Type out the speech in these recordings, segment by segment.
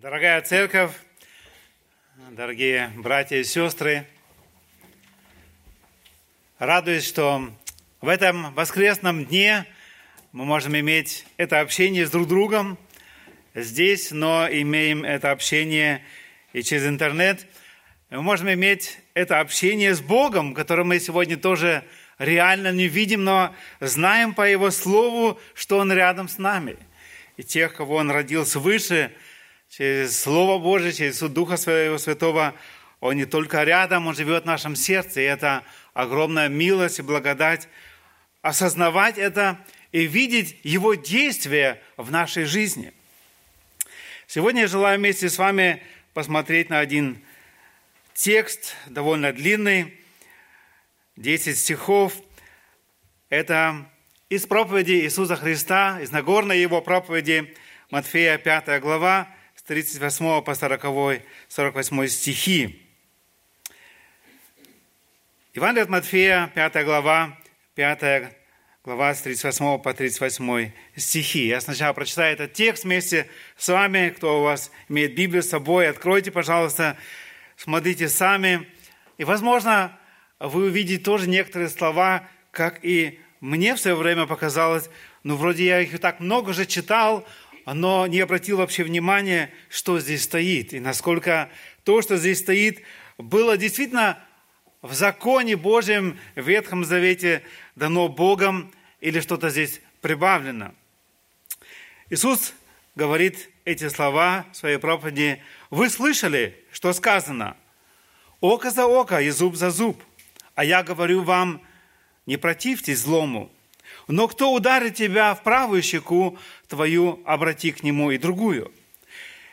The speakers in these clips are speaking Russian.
Дорогая церковь, дорогие братья и сестры, радуюсь, что в этом воскресном дне мы можем иметь это общение с друг другом здесь, но имеем это общение и через интернет. Мы можем иметь это общение с Богом, которое мы сегодня тоже реально не видим, но знаем по Его Слову, что Он рядом с нами. И тех, кого Он родил свыше, через Слово Божие, через суд Духа Своего Святого, Он не только рядом, Он живет в нашем сердце. И это огромная милость и благодать осознавать это и видеть Его действия в нашей жизни. Сегодня я желаю вместе с вами посмотреть на один текст, довольно длинный, 10 стихов. Это из проповеди Иисуса Христа, из Нагорной Его проповеди, Матфея 5 глава, 38 по 40, 48 стихи. Евангелие от Матфея, 5 глава, 5 глава с 38 по 38 стихи. Я сначала прочитаю этот текст вместе с вами. Кто у вас имеет Библию с собой, откройте, пожалуйста, смотрите сами. И, возможно, вы увидите тоже некоторые слова, как и мне в свое время показалось, ну, вроде я их так много же читал, но не обратил вообще внимания, что здесь стоит, и насколько то, что здесь стоит, было действительно в законе Божьем, в Ветхом Завете дано Богом, или что-то здесь прибавлено. Иисус говорит эти слова в своей проповеди. Вы слышали, что сказано? Око за око и зуб за зуб. А я говорю вам, не противьтесь злому. Но кто ударит тебя в правую щеку твою, обрати к нему и другую.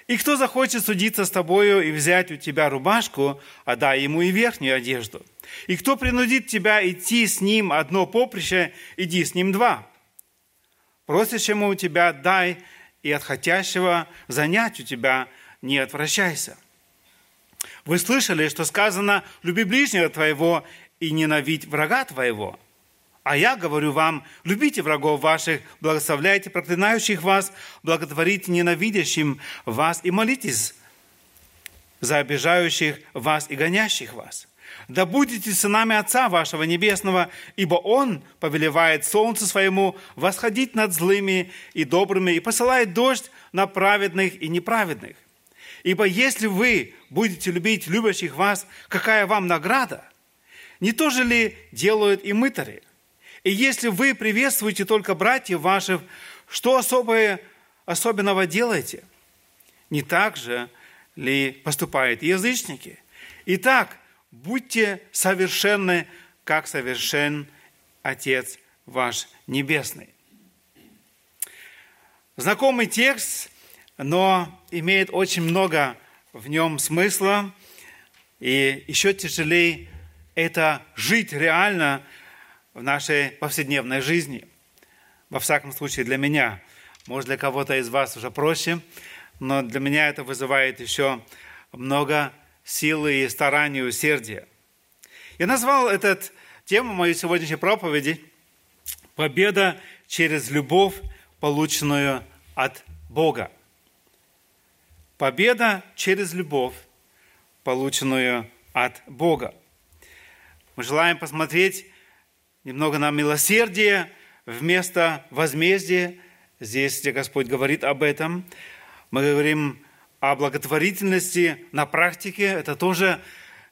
И кто захочет судиться с тобою и взять у тебя рубашку, отдай ему и верхнюю одежду. И кто принудит тебя идти с ним одно поприще, иди с ним два. Просящему у тебя дай, и от хотящего занять у тебя не отвращайся. Вы слышали, что сказано, люби ближнего твоего и ненавидь врага твоего. А я говорю вам, любите врагов ваших, благословляйте проклинающих вас, благотворите ненавидящим вас и молитесь за обижающих вас и гонящих вас. Да будете сынами Отца вашего Небесного, ибо Он повелевает солнцу своему восходить над злыми и добрыми и посылает дождь на праведных и неправедных. Ибо если вы будете любить любящих вас, какая вам награда – не то же ли делают и мытари? И если вы приветствуете только братьев ваших, что особое, особенного делаете? Не так же ли поступают язычники? Итак, будьте совершенны, как совершен Отец ваш Небесный. Знакомый текст, но имеет очень много в нем смысла, и еще тяжелее это жить реально в нашей повседневной жизни. Во всяком случае, для меня. Может, для кого-то из вас уже проще, но для меня это вызывает еще много силы и старания, и усердия. Я назвал этот тему моей сегодняшней проповеди «Победа через любовь, полученную от Бога». Победа через любовь, полученную от Бога. Мы желаем посмотреть немного на милосердие вместо возмездия. Здесь, где Господь говорит об этом, мы говорим о благотворительности на практике. Это тоже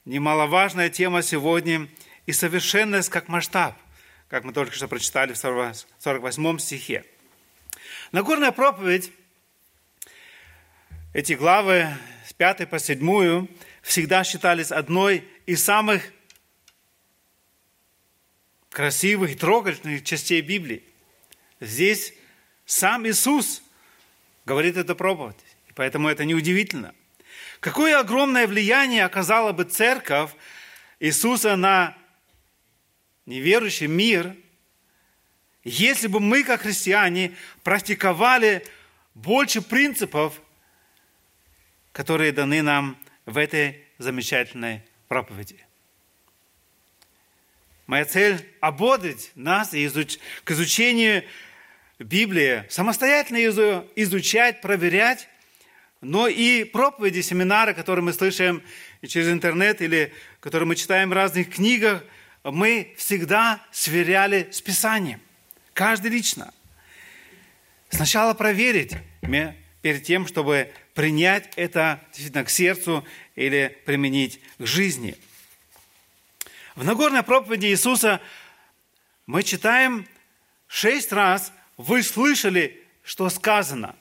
немаловажная тема сегодня. И совершенность как масштаб, как мы только что прочитали в 48 стихе. Нагорная проповедь, эти главы с 5 по 7 всегда считались одной из самых красивых трогательных частей Библии. Здесь сам Иисус говорит это проповедь. И поэтому это неудивительно. Какое огромное влияние оказала бы церковь Иисуса на неверующий мир, если бы мы, как христиане, практиковали больше принципов, которые даны нам в этой замечательной проповеди. Моя цель – ободрить нас к изучению Библии, самостоятельно изучать, проверять, но и проповеди, семинары, которые мы слышим через интернет или которые мы читаем в разных книгах, мы всегда сверяли с Писанием. Каждый лично. Сначала проверить перед тем, чтобы принять это действительно к сердцу или применить к жизни. В Нагорной проповеди Иисуса мы читаем шесть раз «Вы слышали, что сказано».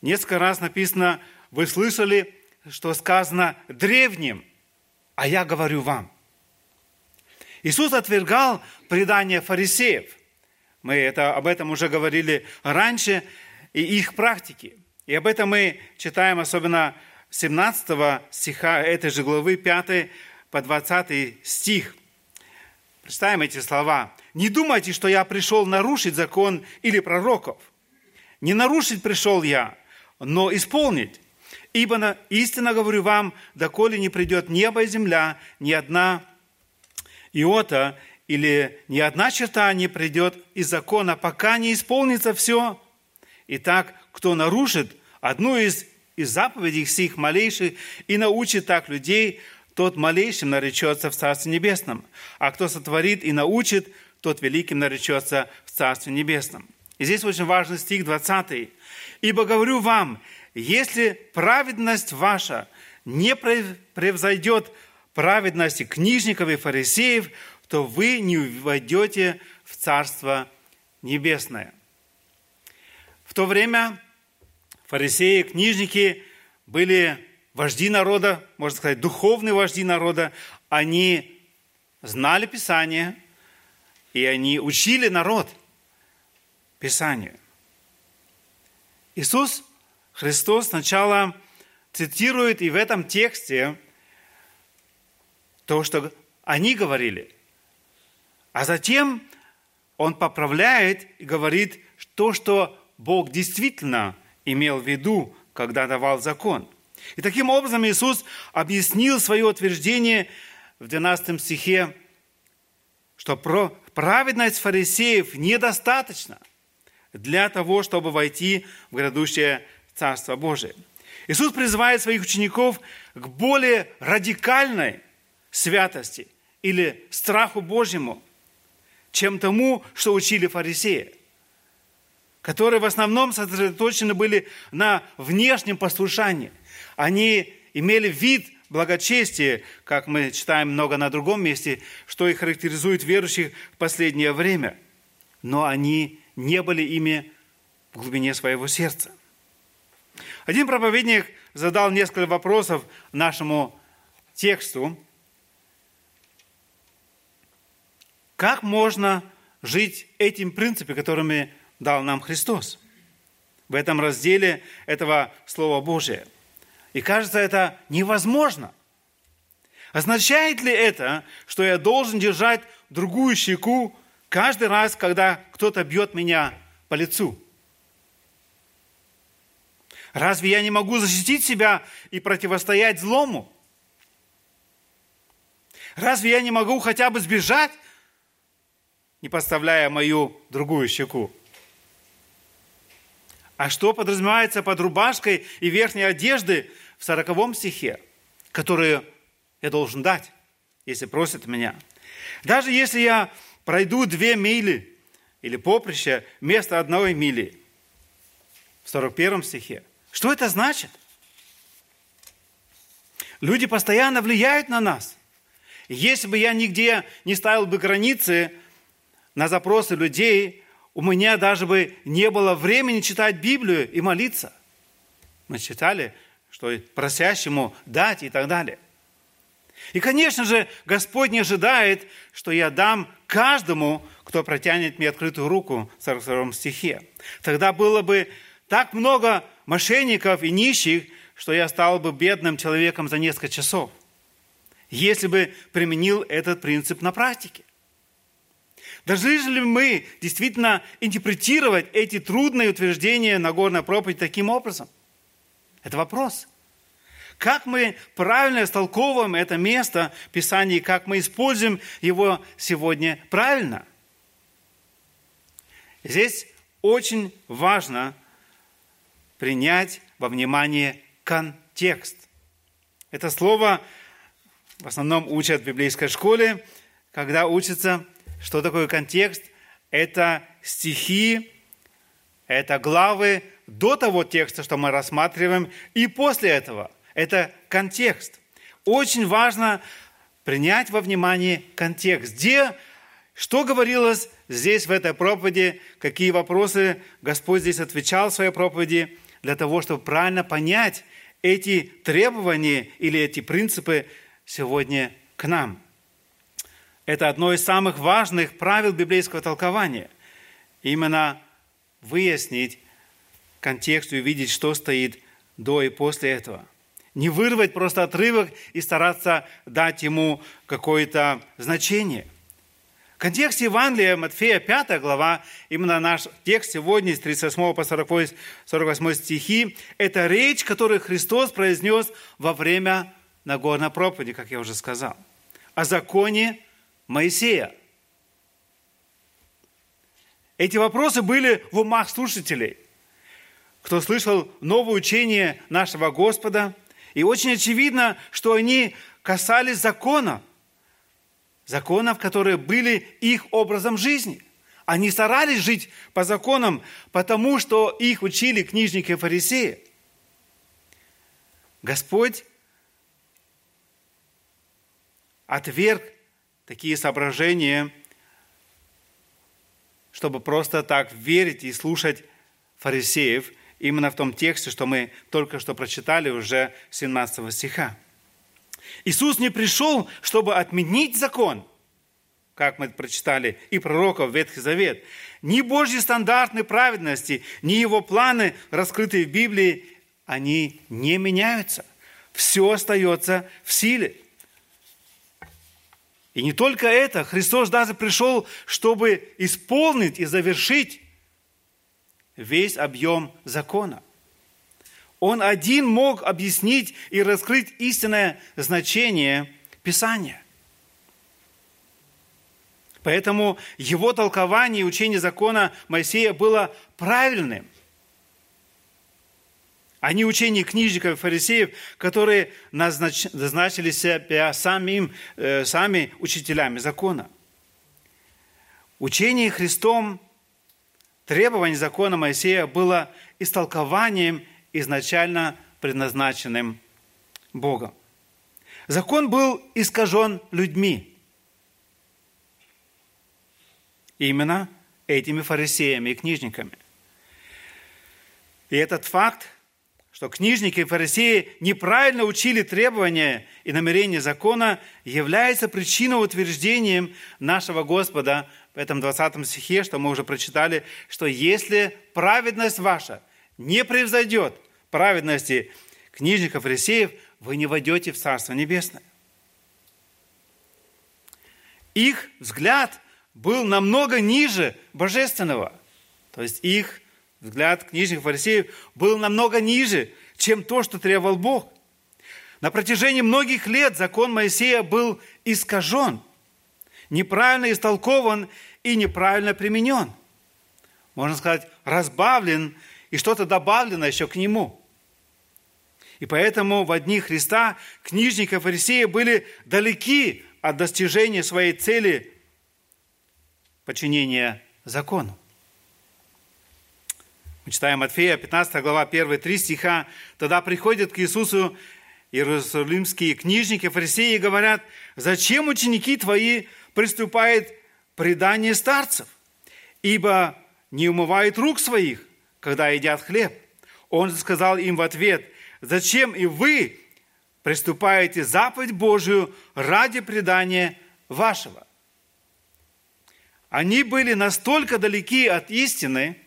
Несколько раз написано «Вы слышали, что сказано древним, а я говорю вам». Иисус отвергал предание фарисеев. Мы это, об этом уже говорили раньше, и их практики. И об этом мы читаем особенно 17 стиха этой же главы, 5 по 20 стих. Представим эти слова. «Не думайте, что я пришел нарушить закон или пророков. Не нарушить пришел я, но исполнить. Ибо на, истинно говорю вам, доколе не придет небо и земля, ни одна иота или ни одна черта не придет из закона, пока не исполнится все. Итак, кто нарушит одну из, из заповедей сих малейших и научит так людей, тот малейшим наречется в Царстве Небесном. А кто сотворит и научит, тот великим наречется в Царстве Небесном. И здесь очень важный стих 20. «Ибо говорю вам, если праведность ваша не превзойдет праведности книжников и фарисеев, то вы не войдете в Царство Небесное». В то время фарисеи, книжники были вожди народа, можно сказать, духовные вожди народа. Они знали Писание, и они учили народ Писанию. Иисус Христос сначала цитирует и в этом тексте то, что они говорили, а затем он поправляет и говорит то, что Бог действительно имел в виду, когда давал закон. И таким образом Иисус объяснил свое утверждение в 12 стихе, что праведность фарисеев недостаточна для того, чтобы войти в грядущее Царство Божие. Иисус призывает своих учеников к более радикальной святости или страху Божьему, чем тому, что учили фарисеи которые в основном сосредоточены были на внешнем послушании. Они имели вид благочестия, как мы читаем много на другом месте, что и характеризует верующих в последнее время. Но они не были ими в глубине своего сердца. Один проповедник задал несколько вопросов нашему тексту. Как можно жить этим принципом, которыми дал нам Христос в этом разделе этого Слова Божия. И кажется, это невозможно. Означает ли это, что я должен держать другую щеку каждый раз, когда кто-то бьет меня по лицу? Разве я не могу защитить себя и противостоять злому? Разве я не могу хотя бы сбежать, не подставляя мою другую щеку? А что подразумевается под рубашкой и верхней одежды в сороковом стихе, которые я должен дать, если просят меня? Даже если я пройду две мили или поприще вместо одной мили в 41 стихе, что это значит? Люди постоянно влияют на нас. Если бы я нигде не ставил бы границы на запросы людей, у меня даже бы не было времени читать Библию и молиться. Мы читали, что просящему дать и так далее. И, конечно же, Господь не ожидает, что я дам каждому, кто протянет мне открытую руку в 42 стихе. Тогда было бы так много мошенников и нищих, что я стал бы бедным человеком за несколько часов, если бы применил этот принцип на практике. Должны ли мы действительно интерпретировать эти трудные утверждения Нагорной проповеди таким образом? Это вопрос. Как мы правильно истолковываем это место в Писании, как мы используем его сегодня правильно? Здесь очень важно принять во внимание контекст. Это слово в основном учат в библейской школе, когда учатся, что такое контекст. Это стихи, это главы до того текста, что мы рассматриваем, и после этого. Это контекст. Очень важно принять во внимание контекст. Где, что говорилось здесь, в этой проповеди, какие вопросы Господь здесь отвечал в своей проповеди, для того, чтобы правильно понять эти требования или эти принципы сегодня к нам. Это одно из самых важных правил библейского толкования. Именно выяснить контекст и увидеть, что стоит до и после этого. Не вырвать просто отрывок и стараться дать ему какое-то значение. Контекст Евангелия Матфея 5 глава, именно наш текст сегодня с 38 по 48, 48 стихи, это речь, которую Христос произнес во время Нагорной проповеди, как я уже сказал, о законе Моисея. Эти вопросы были в умах слушателей. Кто слышал новое учение нашего Господа, и очень очевидно, что они касались закона, законов, которые были их образом жизни. Они старались жить по законам, потому что их учили книжники и фарисеи. Господь отверг такие соображения, чтобы просто так верить и слушать фарисеев именно в том тексте, что мы только что прочитали уже 17 стиха. Иисус не пришел, чтобы отменить закон, как мы прочитали, и пророков Ветхий Завет. Ни Божьи стандарты праведности, ни Его планы, раскрытые в Библии, они не меняются. Все остается в силе. И не только это, Христос даже пришел, чтобы исполнить и завершить весь объем закона. Он один мог объяснить и раскрыть истинное значение Писания. Поэтому его толкование и учение закона Моисея было правильным – а не учение книжников и фарисеев, которые назначили себя самим, э, сами учителями закона. Учение Христом требований закона Моисея было истолкованием изначально предназначенным Богом. Закон был искажен людьми. Именно этими фарисеями и книжниками. И этот факт что книжники и фарисеи неправильно учили требования и намерения закона, является причиной утверждением нашего Господа в этом 20 стихе, что мы уже прочитали, что если праведность ваша не превзойдет праведности книжников и фарисеев, вы не войдете в Царство Небесное. Их взгляд был намного ниже божественного. То есть их взгляд книжных фарисеев был намного ниже, чем то, что требовал Бог. На протяжении многих лет закон Моисея был искажен, неправильно истолкован и неправильно применен. Можно сказать, разбавлен и что-то добавлено еще к нему. И поэтому в одни Христа книжники и фарисеи были далеки от достижения своей цели подчинения закону. Мы читаем Матфея, 15 глава, 1-3 стиха. Тогда приходят к Иисусу иерусалимские книжники, фарисеи и говорят, зачем ученики твои приступают предание старцев, ибо не умывают рук своих, когда едят хлеб. Он сказал им в ответ, зачем и вы приступаете заповедь Божию ради предания вашего? Они были настолько далеки от истины,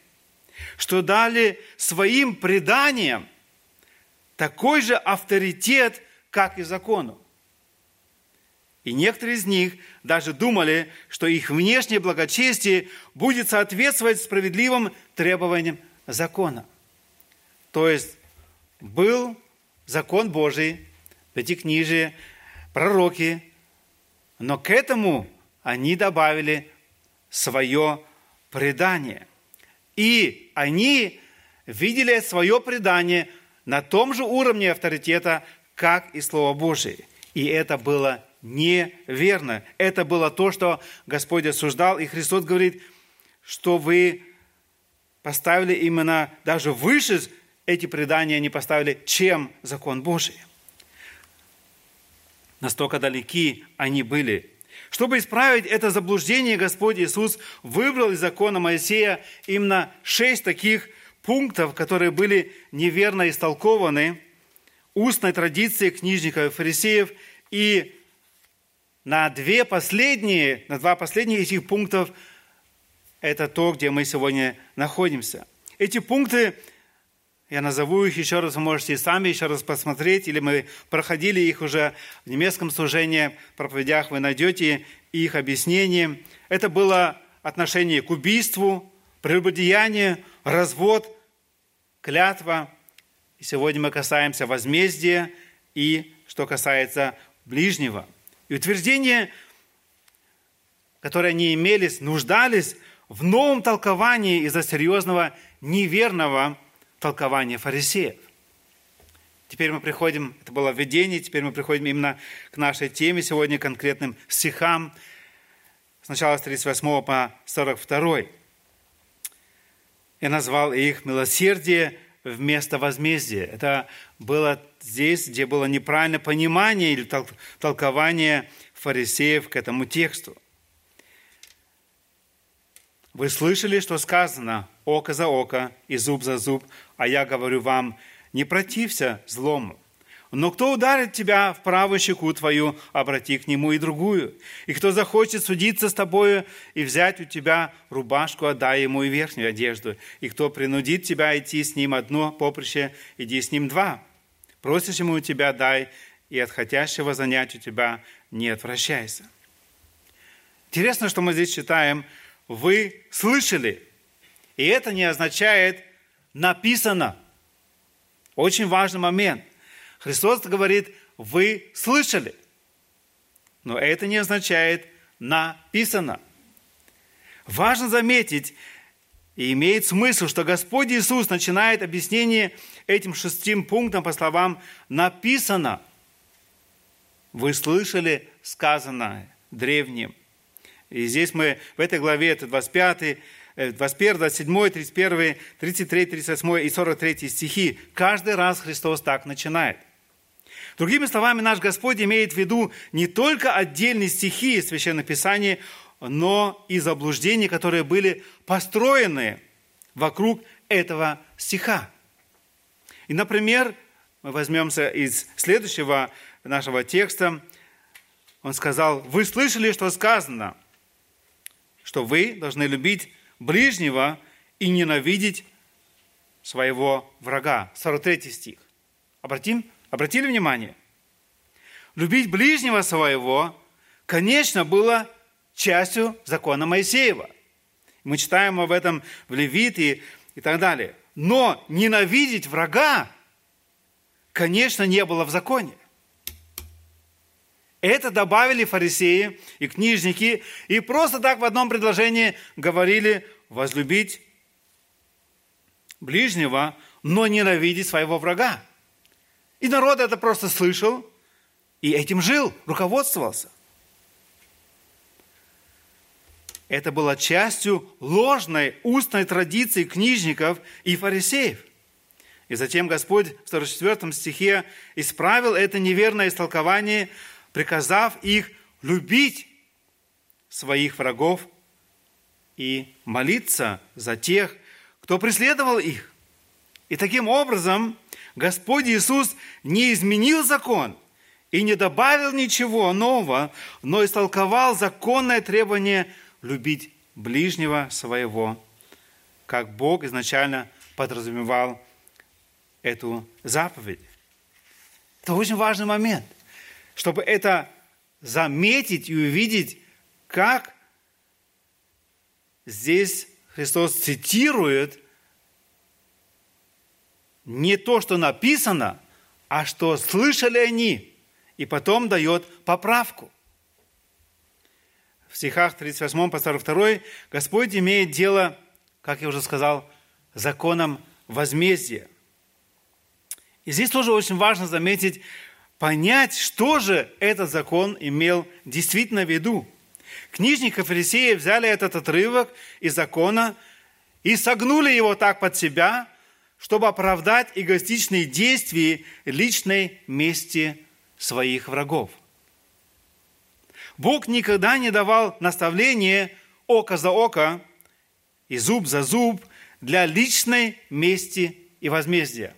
что дали своим преданиям такой же авторитет, как и закону. И некоторые из них даже думали, что их внешнее благочестие будет соответствовать справедливым требованиям закона. То есть был закон Божий, пятикнижие, пророки, но к этому они добавили свое предание. И они видели свое предание на том же уровне авторитета, как и Слово Божие. И это было неверно. Это было то, что Господь осуждал. И Христос говорит, что вы поставили именно даже выше эти предания не поставили, чем закон Божий. Настолько далеки они были. Чтобы исправить это заблуждение, Господь Иисус выбрал из закона Моисея именно шесть таких пунктов, которые были неверно истолкованы устной традицией книжников и фарисеев. И на две последние, на два последних этих пунктов это то, где мы сегодня находимся. Эти пункты я назову их еще раз, вы можете сами еще раз посмотреть, или мы проходили их уже в немецком служении, в проповедях вы найдете их объяснение. Это было отношение к убийству, прелюбодеяние, развод, клятва. И сегодня мы касаемся возмездия и что касается ближнего. И утверждения, которые они имелись, нуждались в новом толковании из-за серьезного неверного толкование фарисеев. Теперь мы приходим, это было введение, теперь мы приходим именно к нашей теме сегодня, конкретным стихам, сначала с 38 по 42. Я назвал их «милосердие вместо возмездия». Это было здесь, где было неправильное понимание или толкование фарисеев к этому тексту. Вы слышали, что сказано «око за око и зуб за зуб», а я говорю вам, не протився злому. Но кто ударит тебя в правую щеку твою, обрати к нему и другую. И кто захочет судиться с тобою и взять у тебя рубашку, отдай ему и верхнюю одежду. И кто принудит тебя идти с ним одно поприще, иди с ним два. Просишь ему у тебя, дай, и от хотящего занять у тебя не отвращайся. Интересно, что мы здесь читаем – вы слышали. И это не означает написано. Очень важный момент. Христос говорит, вы слышали. Но это не означает написано. Важно заметить, и имеет смысл, что Господь Иисус начинает объяснение этим шестим пунктом по словам «написано». Вы слышали сказанное древним. И здесь мы в этой главе, это 25, 21, 27, 31, 33, 38 и 43 стихи. Каждый раз Христос так начинает. Другими словами, наш Господь имеет в виду не только отдельные стихи из Священного Писания, но и заблуждения, которые были построены вокруг этого стиха. И, например, мы возьмемся из следующего нашего текста. Он сказал, вы слышали, что сказано – что вы должны любить ближнего и ненавидеть своего врага. 43 стих. Обратим, обратили внимание? Любить ближнего своего, конечно, было частью закона Моисеева. Мы читаем об этом в Левите и так далее. Но ненавидеть врага, конечно, не было в законе. Это добавили фарисеи и книжники, и просто так в одном предложении говорили возлюбить ближнего, но ненавидеть своего врага. И народ это просто слышал и этим жил, руководствовался. Это было частью ложной устной традиции книжников и фарисеев. И затем Господь в 44 стихе исправил это неверное истолкование – приказав их любить своих врагов и молиться за тех, кто преследовал их. И таким образом Господь Иисус не изменил закон и не добавил ничего нового, но истолковал законное требование любить ближнего своего, как Бог изначально подразумевал эту заповедь. Это очень важный момент – чтобы это заметить и увидеть, как здесь Христос цитирует не то, что написано, а что слышали они, и потом дает поправку. В стихах 38 по 42 Господь имеет дело, как я уже сказал, законом возмездия. И здесь тоже очень важно заметить, понять, что же этот закон имел действительно в виду. Книжники фарисеи взяли этот отрывок из закона и согнули его так под себя, чтобы оправдать эгоистичные действия личной мести своих врагов. Бог никогда не давал наставления око за око и зуб за зуб для личной мести и возмездия.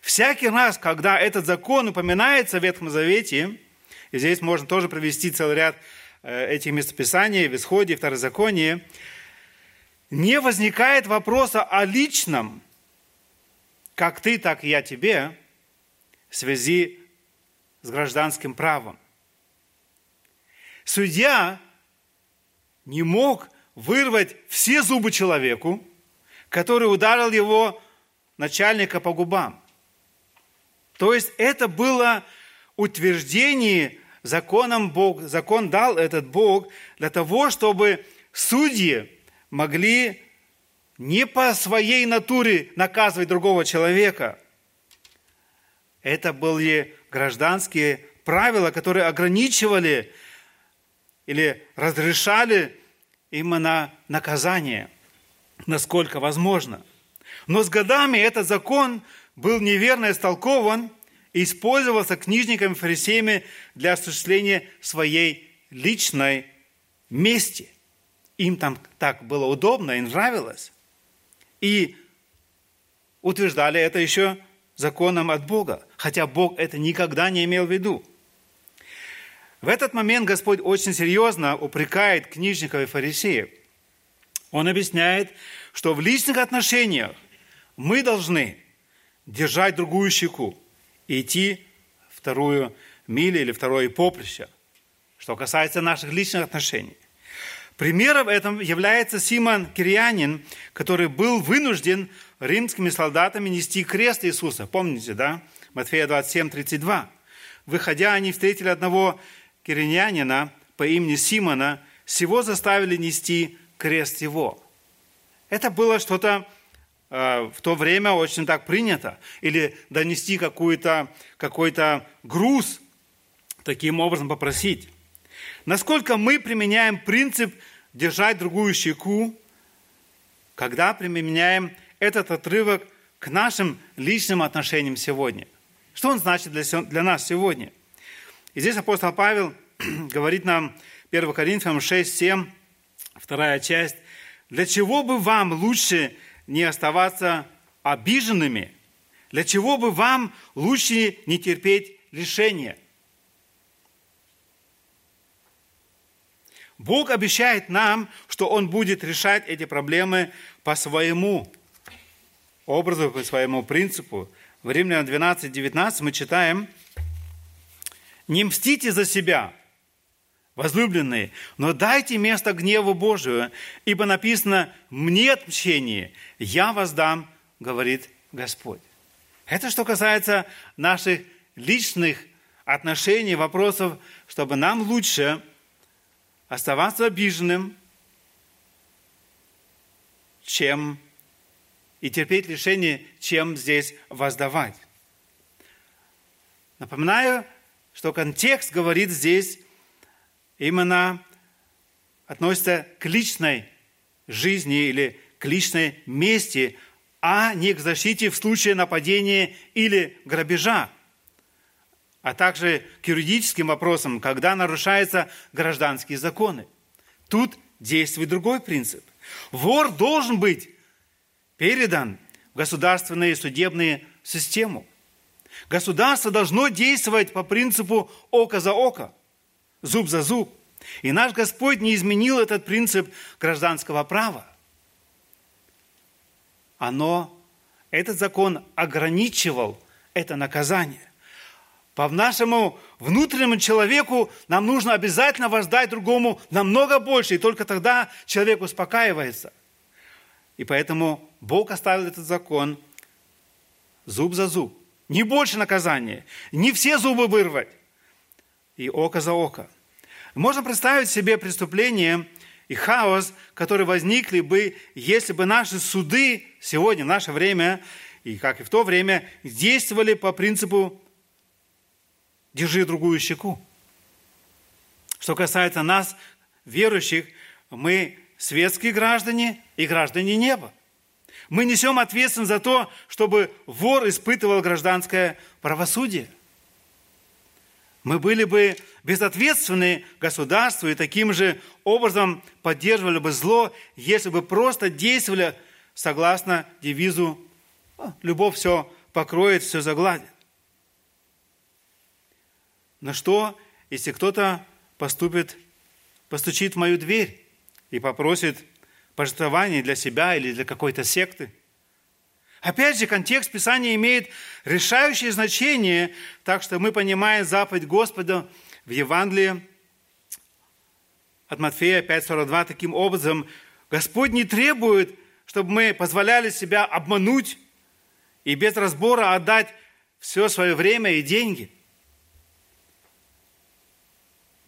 Всякий раз, когда этот закон упоминается в Ветхом Завете, и здесь можно тоже провести целый ряд э, этих местописаний в Исходе, Второзаконии, не возникает вопроса о личном, как ты, так и я тебе, в связи с гражданским правом. Судья не мог вырвать все зубы человеку, который ударил его начальника по губам. То есть это было утверждение законом Бог, закон дал этот Бог для того, чтобы судьи могли не по своей натуре наказывать другого человека. Это были гражданские правила, которые ограничивали или разрешали именно наказание, насколько возможно. Но с годами этот закон был неверно истолкован и использовался книжниками фарисеями для осуществления своей личной мести. Им там так было удобно и нравилось. И утверждали это еще законом от Бога, хотя Бог это никогда не имел в виду. В этот момент Господь очень серьезно упрекает книжников и фарисеев. Он объясняет, что в личных отношениях мы должны держать другую щеку и идти вторую милю или второе поприще, что касается наших личных отношений. Примером этом является Симон Кирианин, который был вынужден римскими солдатами нести крест Иисуса. Помните, да? Матфея 27, 32. Выходя, они встретили одного киринянина по имени Симона, всего заставили нести крест его. Это было что-то в то время очень так принято. Или донести какой-то какой груз, таким образом попросить. Насколько мы применяем принцип держать другую щеку, когда применяем этот отрывок к нашим личным отношениям сегодня. Что он значит для, для нас сегодня? И здесь апостол Павел говорит нам, 1 Коринфянам 6, 7, вторая часть, «Для чего бы вам лучше не оставаться обиженными? Для чего бы вам лучше не терпеть лишения? Бог обещает нам, что Он будет решать эти проблемы по своему образу, по своему принципу. В Римлянам 12, 19 мы читаем, «Не мстите за себя, возлюбленные, но дайте место гневу Божию, ибо написано «мне отмщение, я воздам», говорит Господь. Это что касается наших личных отношений, вопросов, чтобы нам лучше оставаться обиженным, чем и терпеть лишение, чем здесь воздавать. Напоминаю, что контекст говорит здесь именно относится к личной жизни или к личной мести, а не к защите в случае нападения или грабежа, а также к юридическим вопросам, когда нарушаются гражданские законы. Тут действует другой принцип. Вор должен быть передан в государственную судебную систему. Государство должно действовать по принципу око за око – зуб за зуб. И наш Господь не изменил этот принцип гражданского права. Оно, этот закон ограничивал это наказание. По нашему внутреннему человеку нам нужно обязательно воздать другому намного больше, и только тогда человек успокаивается. И поэтому Бог оставил этот закон зуб за зуб. Не больше наказания, не все зубы вырвать, и око за око. Можно представить себе преступление и хаос, которые возникли бы, если бы наши суды сегодня, в наше время, и как и в то время, действовали по принципу «держи другую щеку». Что касается нас, верующих, мы светские граждане и граждане неба. Мы несем ответственность за то, чтобы вор испытывал гражданское правосудие. Мы были бы безответственны государству и таким же образом поддерживали бы зло, если бы просто действовали согласно девизу «любовь все покроет, все загладит». Но что, если кто-то поступит, постучит в мою дверь и попросит пожертвование для себя или для какой-то секты. Опять же, контекст Писания имеет решающее значение, так что мы понимаем заповедь Господа в Евангелии от Матфея 5.42 таким образом. Господь не требует, чтобы мы позволяли себя обмануть и без разбора отдать все свое время и деньги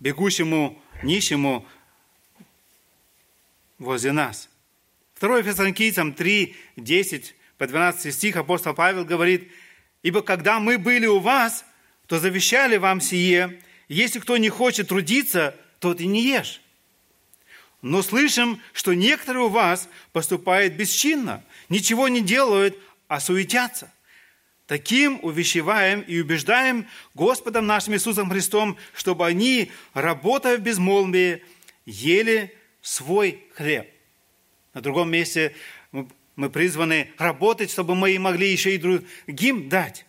бегущему нищему возле нас. 2 Фессалоникийцам 3, 10 по 12 стих апостол Павел говорит, «Ибо когда мы были у вас, то завещали вам сие, если кто не хочет трудиться, тот и не ешь. Но слышим, что некоторые у вас поступают бесчинно, ничего не делают, а суетятся. Таким увещеваем и убеждаем Господом нашим Иисусом Христом, чтобы они, работая в безмолвии, ели свой хлеб. На другом месте мы призваны работать, чтобы мы могли еще и другим дать.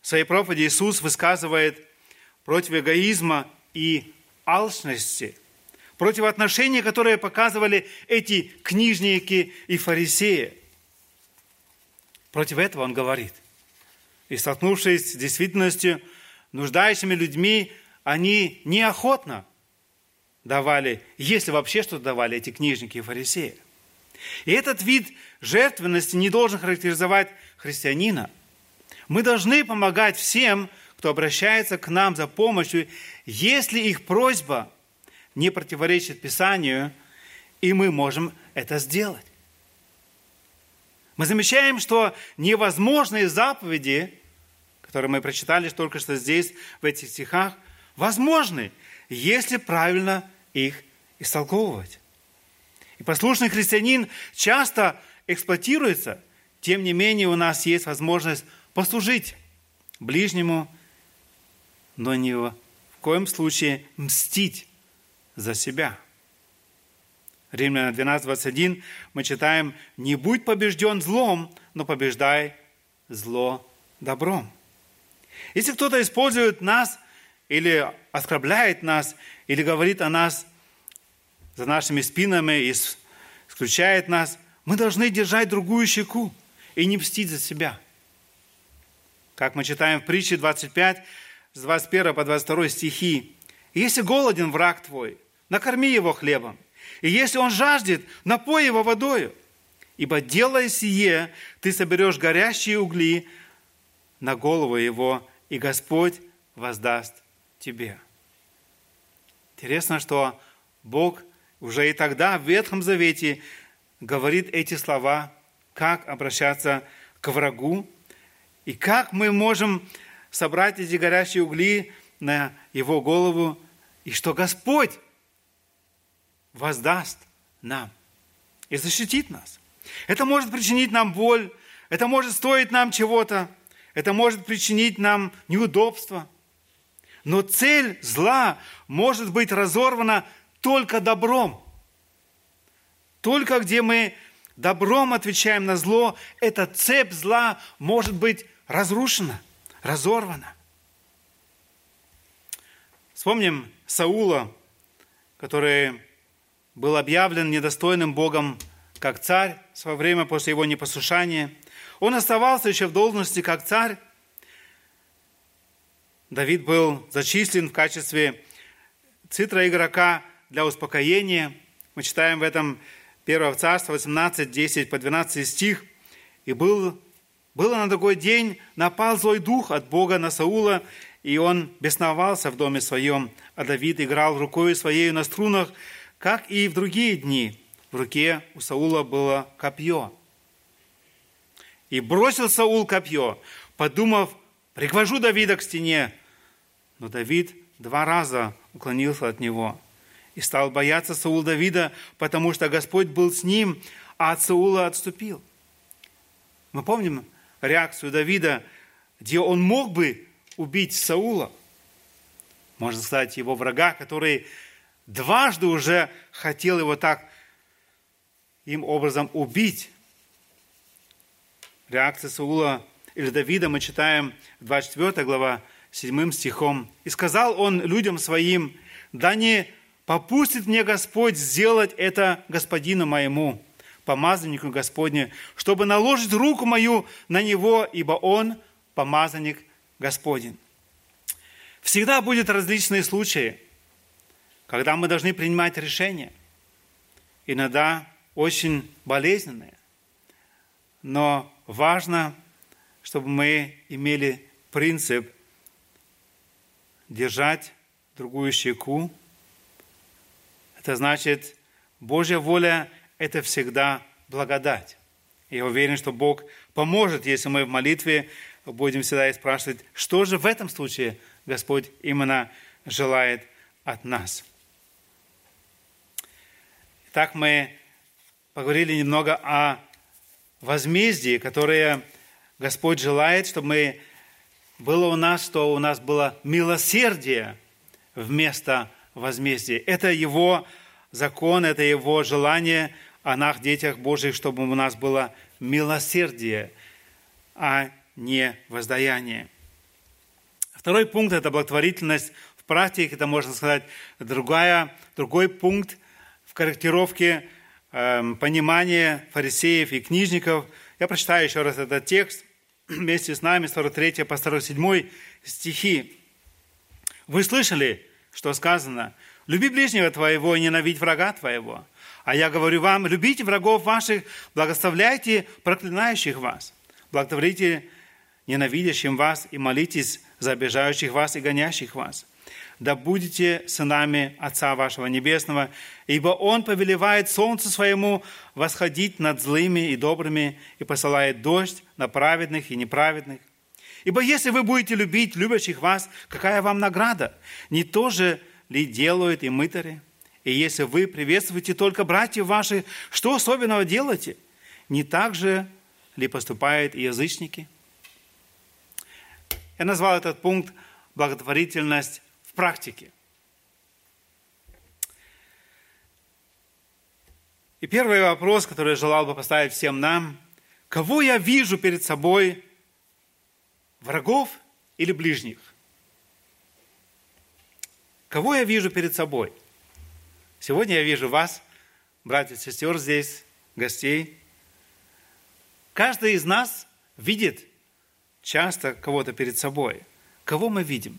В своей проповеди Иисус высказывает против эгоизма и алчности, против отношений, которые показывали эти книжники и фарисеи. Против этого он говорит. И столкнувшись с действительностью, нуждающими людьми, они неохотно давали, если вообще что-то давали эти книжники и фарисеи. И этот вид жертвенности не должен характеризовать христианина. Мы должны помогать всем, кто обращается к нам за помощью, если их просьба не противоречит Писанию, и мы можем это сделать. Мы замечаем, что невозможные заповеди, которые мы прочитали только что здесь, в этих стихах, возможны, если правильно их истолковывать. И послушный христианин часто эксплуатируется, тем не менее у нас есть возможность послужить ближнему, но не в коем случае мстить за себя. Римляна 12, 21 мы читаем, «Не будь побежден злом, но побеждай зло добром». Если кто-то использует нас или оскорбляет нас, или говорит о нас за нашими спинами и исключает нас, мы должны держать другую щеку и не мстить за себя. Как мы читаем в притче 25, с 21 по 22 стихи. «Если голоден враг твой, накорми его хлебом, и если он жаждет, напой его водою, ибо делая сие, ты соберешь горящие угли на голову его, и Господь воздаст тебе». Интересно, что Бог уже и тогда в Ветхом Завете говорит эти слова, как обращаться к врагу, и как мы можем собрать эти горящие угли на его голову, и что Господь воздаст нам и защитит нас. Это может причинить нам боль, это может стоить нам чего-то, это может причинить нам неудобства. Но цель зла может быть разорвана только добром. Только где мы добром отвечаем на зло, эта цепь зла может быть разрушена, разорвана. Вспомним Саула, который был объявлен недостойным Богом как царь в свое время после его непослушания. Он оставался еще в должности как царь. Давид был зачислен в качестве цитра игрока для успокоения. Мы читаем в этом 1 Царство 18, 10 по 12 стих. «И был, было на другой день, напал злой дух от Бога на Саула, и он бесновался в доме своем, а Давид играл рукой своей на струнах, как и в другие дни. в руке у Саула было копье. И бросил Саул копье, подумав, пригвожу Давида к стене. Но Давид два раза уклонился от него и стал бояться Саул Давида, потому что Господь был с ним, а от Саула отступил. Мы помним реакцию Давида, где он мог бы убить Саула, можно сказать, его врага, который дважды уже хотел его так им образом убить. Реакция Саула или Давида мы читаем 24 глава 7 стихом. «И сказал он людям своим, да не попустит мне Господь сделать это господину моему, помазаннику Господне, чтобы наложить руку мою на него, ибо он помазанник Господень». Всегда будут различные случаи, когда мы должны принимать решения. Иногда очень болезненные. Но важно, чтобы мы имели принцип держать другую щеку. Это значит, Божья воля – это всегда благодать. Я уверен, что Бог поможет, если мы в молитве будем всегда спрашивать, что же в этом случае Господь именно желает от нас. Так мы поговорили немного о возмездии, которое Господь желает, чтобы мы было у нас, что у нас было милосердие вместо возмездия. Это Его закон, это Его желание о нас, детях Божьих, чтобы у нас было милосердие, а не воздаяние. Второй пункт – это благотворительность. В практике это, можно сказать, другая, другой пункт в корректировке э, понимания фарисеев и книжников. Я прочитаю еще раз этот текст – вместе с нами, 43 по 47 стихи. Вы слышали, что сказано? «Люби ближнего твоего и ненавидь врага твоего». А я говорю вам, любите врагов ваших, благословляйте проклинающих вас, благотворите ненавидящим вас и молитесь за обижающих вас и гонящих вас да будете сынами Отца вашего Небесного, ибо Он повелевает солнцу своему восходить над злыми и добрыми и посылает дождь на праведных и неправедных. Ибо если вы будете любить любящих вас, какая вам награда? Не то же ли делают и мытари? И если вы приветствуете только братьев ваших, что особенного делаете? Не так же ли поступают и язычники? Я назвал этот пункт благотворительность практике. И первый вопрос, который я желал бы поставить всем нам, кого я вижу перед собой, врагов или ближних? Кого я вижу перед собой? Сегодня я вижу вас, братья и сестер здесь, гостей. Каждый из нас видит часто кого-то перед собой. Кого мы видим?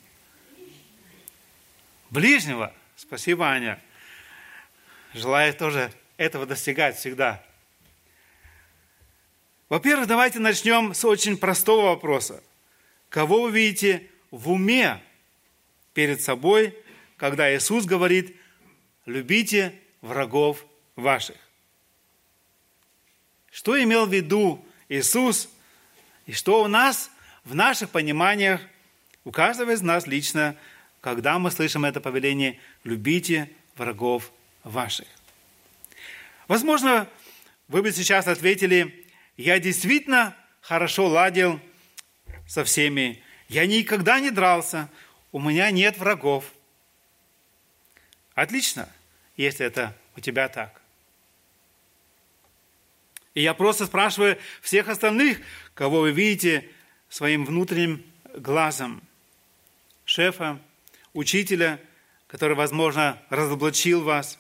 Ближнего. Спасибо, Аня. Желаю тоже этого достигать всегда. Во-первых, давайте начнем с очень простого вопроса. Кого вы видите в уме перед собой, когда Иисус говорит, любите врагов ваших? Что имел в виду Иисус и что у нас в наших пониманиях, у каждого из нас лично когда мы слышим это повеление «любите врагов ваших». Возможно, вы бы сейчас ответили, я действительно хорошо ладил со всеми, я никогда не дрался, у меня нет врагов. Отлично, если это у тебя так. И я просто спрашиваю всех остальных, кого вы видите своим внутренним глазом. Шефа, учителя, который, возможно, разоблачил вас,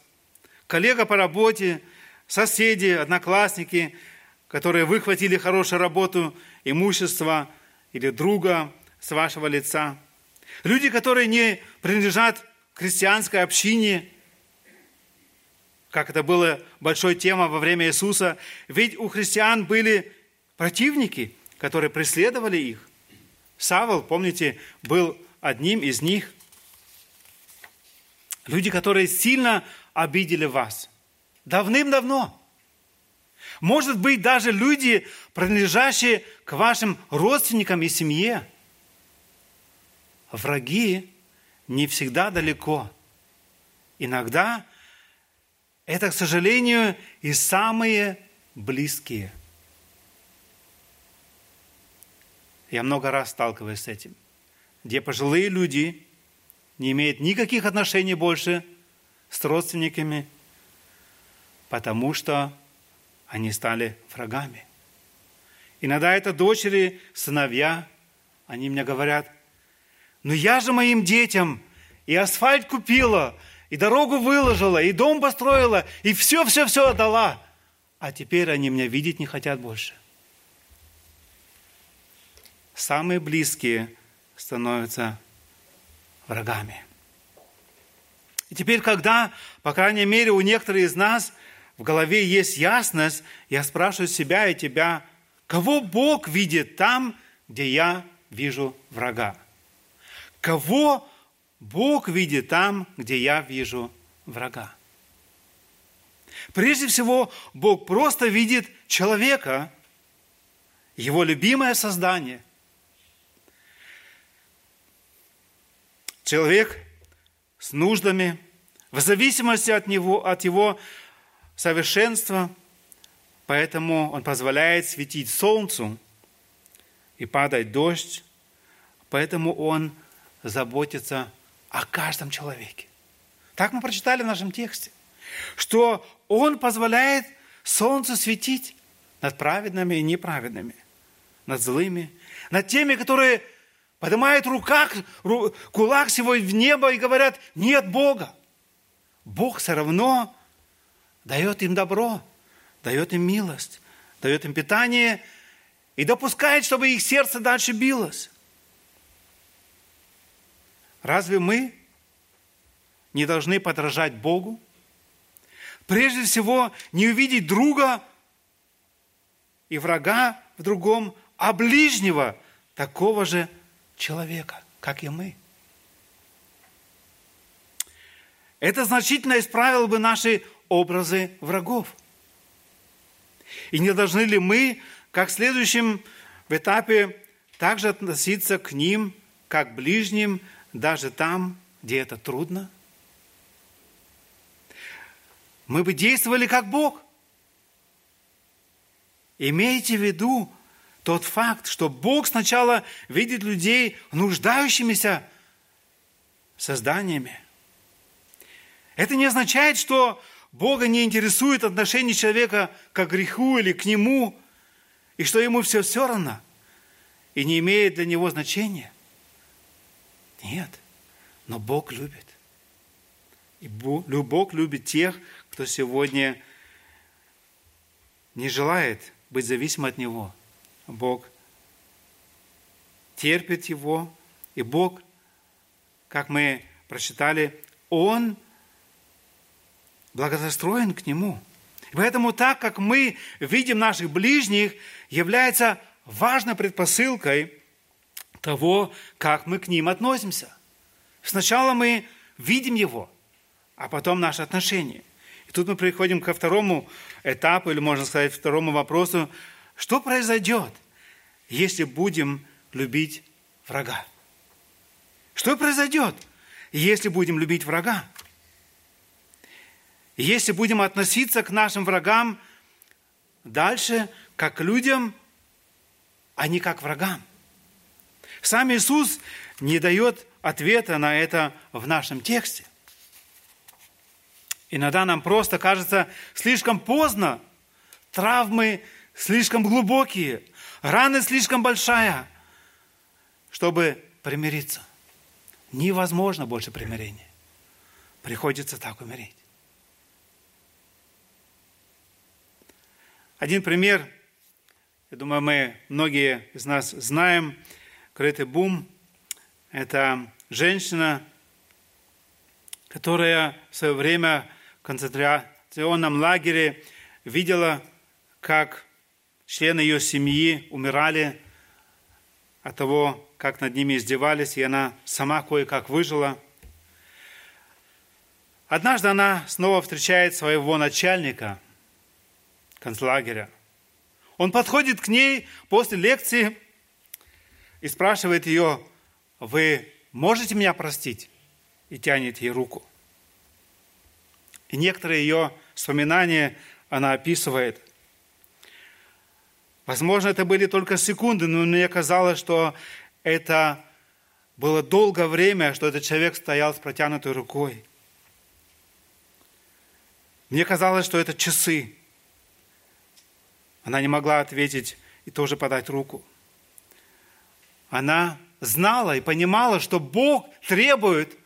коллега по работе, соседи, одноклассники, которые выхватили хорошую работу, имущество или друга с вашего лица. Люди, которые не принадлежат христианской общине, как это было большой тема во время Иисуса. Ведь у христиан были противники, которые преследовали их. Савол, помните, был одним из них. Люди, которые сильно обидели вас. давным-давно. Может быть, даже люди, принадлежащие к вашим родственникам и семье. Враги не всегда далеко. Иногда это, к сожалению, и самые близкие. Я много раз сталкиваюсь с этим, где пожилые люди не имеют никаких отношений больше с родственниками, потому что они стали врагами. Иногда это дочери, сыновья, они мне говорят, ну я же моим детям и асфальт купила, и дорогу выложила, и дом построила, и все-все-все отдала. А теперь они меня видеть не хотят больше. Самые близкие становятся врагами. И теперь, когда, по крайней мере, у некоторых из нас в голове есть ясность, я спрашиваю себя и тебя, кого Бог видит там, где я вижу врага? Кого Бог видит там, где я вижу врага? Прежде всего, Бог просто видит человека, его любимое создание. Человек с нуждами, в зависимости от него, от его совершенства, поэтому он позволяет светить солнцу и падать дождь, поэтому он заботится о каждом человеке. Так мы прочитали в нашем тексте, что он позволяет солнцу светить над праведными и неправедными, над злыми, над теми, которые поднимают руках, кулак свой в небо и говорят, нет Бога. Бог все равно дает им добро, дает им милость, дает им питание и допускает, чтобы их сердце дальше билось. Разве мы не должны подражать Богу? Прежде всего, не увидеть друга и врага в другом, а ближнего такого же человека, как и мы. Это значительно исправило бы наши образы врагов. И не должны ли мы, как в следующем этапе, также относиться к ним, как к ближним, даже там, где это трудно? Мы бы действовали как Бог. Имейте в виду тот факт, что Бог сначала видит людей нуждающимися созданиями. Это не означает, что Бога не интересует отношение человека к греху или к нему, и что ему все все равно, и не имеет для него значения. Нет, но Бог любит. И Бог любит тех, кто сегодня не желает быть зависимым от Него. Бог терпит его, и Бог, как мы прочитали, Он благостроен к Нему. Поэтому так, как мы видим наших ближних, является важной предпосылкой того, как мы к ним относимся. Сначала мы видим его, а потом наши отношения. И тут мы приходим ко второму этапу, или можно сказать, второму вопросу, что произойдет, если будем любить врага? Что произойдет, если будем любить врага? Если будем относиться к нашим врагам дальше, как к людям, а не как к врагам. Сам Иисус не дает ответа на это в нашем тексте. Иногда нам просто кажется слишком поздно. Травмы слишком глубокие, раны слишком большая, чтобы примириться. Невозможно больше примирения. Приходится так умереть. Один пример, я думаю, мы, многие из нас знаем, Крытый Бум, это женщина, которая в свое время в концентрационном лагере видела, как члены ее семьи умирали от того, как над ними издевались, и она сама кое-как выжила. Однажды она снова встречает своего начальника концлагеря. Он подходит к ней после лекции и спрашивает ее, вы можете меня простить? И тянет ей руку. И некоторые ее воспоминания она описывает. Возможно, это были только секунды, но мне казалось, что это было долгое время, что этот человек стоял с протянутой рукой. Мне казалось, что это часы. Она не могла ответить и тоже подать руку. Она знала и понимала, что Бог требует,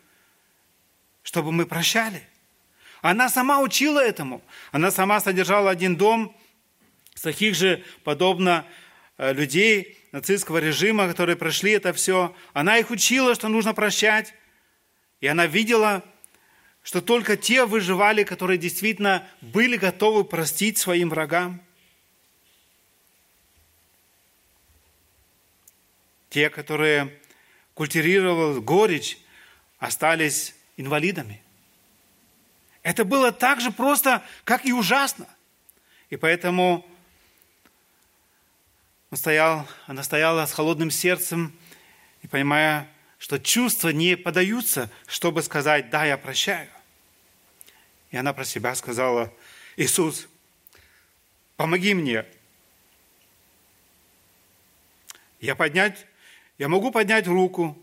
чтобы мы прощали. Она сама учила этому. Она сама содержала один дом с таких же, подобно э, людей нацистского режима, которые прошли это все. Она их учила, что нужно прощать. И она видела, что только те выживали, которые действительно были готовы простить своим врагам. Те, которые культивировали горечь, остались инвалидами. Это было так же просто, как и ужасно. И поэтому он стоял, она стояла с холодным сердцем и понимая, что чувства не подаются, чтобы сказать «да, я прощаю». И она про себя сказала «Иисус, помоги мне». Я поднять, я могу поднять руку,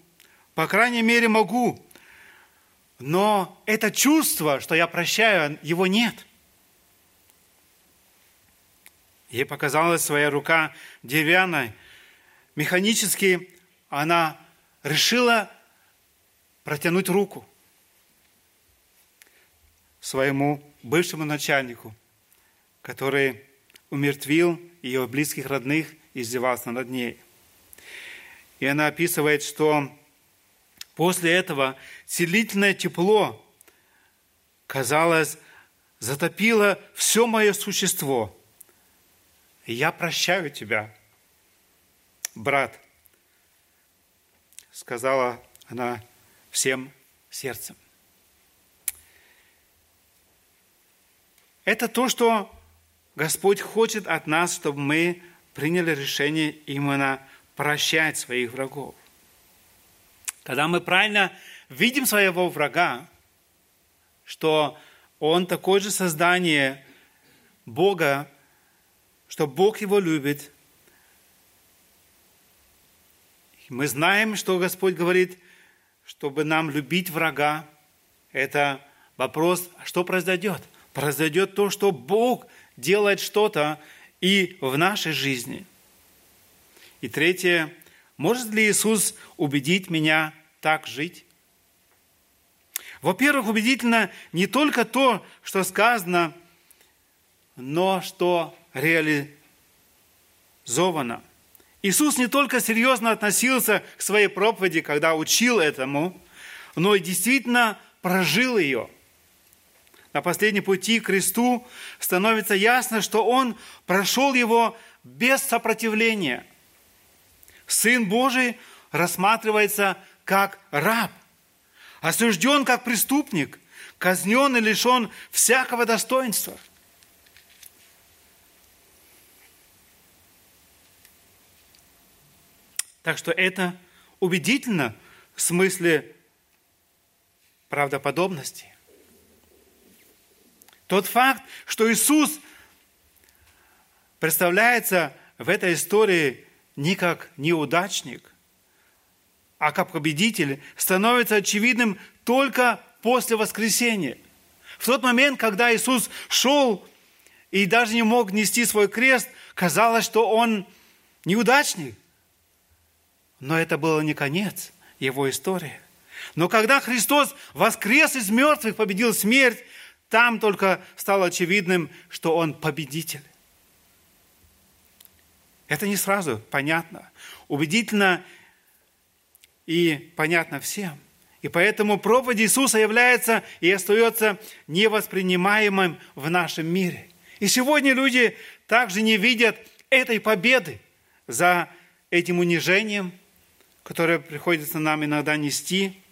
по крайней мере могу, но это чувство, что я прощаю, его нет – Ей показалась своя рука деревянной. Механически она решила протянуть руку своему бывшему начальнику, который умертвил ее близких родных и издевался над ней. И она описывает, что после этого целительное тепло, казалось, затопило все мое существо – я прощаю тебя, брат, сказала она всем сердцем. Это то, что Господь хочет от нас, чтобы мы приняли решение именно прощать своих врагов. Когда мы правильно видим своего врага, что он такое же создание Бога, что Бог его любит. Мы знаем, что Господь говорит, чтобы нам любить врага. Это вопрос, что произойдет? Произойдет то, что Бог делает что-то и в нашей жизни. И третье, может ли Иисус убедить меня так жить? Во-первых, убедительно не только то, что сказано, но что реализовано. Иисус не только серьезно относился к своей проповеди, когда учил этому, но и действительно прожил ее. На последнем пути к кресту становится ясно, что Он прошел его без сопротивления. Сын Божий рассматривается как раб, осужден как преступник, казнен и лишен всякого достоинства – Так что это убедительно в смысле правдоподобности. Тот факт, что Иисус представляется в этой истории не как неудачник, а как победитель, становится очевидным только после воскресения. В тот момент, когда Иисус шел и даже не мог нести свой крест, казалось, что он неудачник – но это было не конец его истории. Но когда Христос воскрес из мертвых, победил смерть, там только стало очевидным, что Он победитель. Это не сразу понятно. Убедительно и понятно всем. И поэтому проповедь Иисуса является и остается невоспринимаемым в нашем мире. И сегодня люди также не видят этой победы за этим унижением – которое приходится нам иногда нести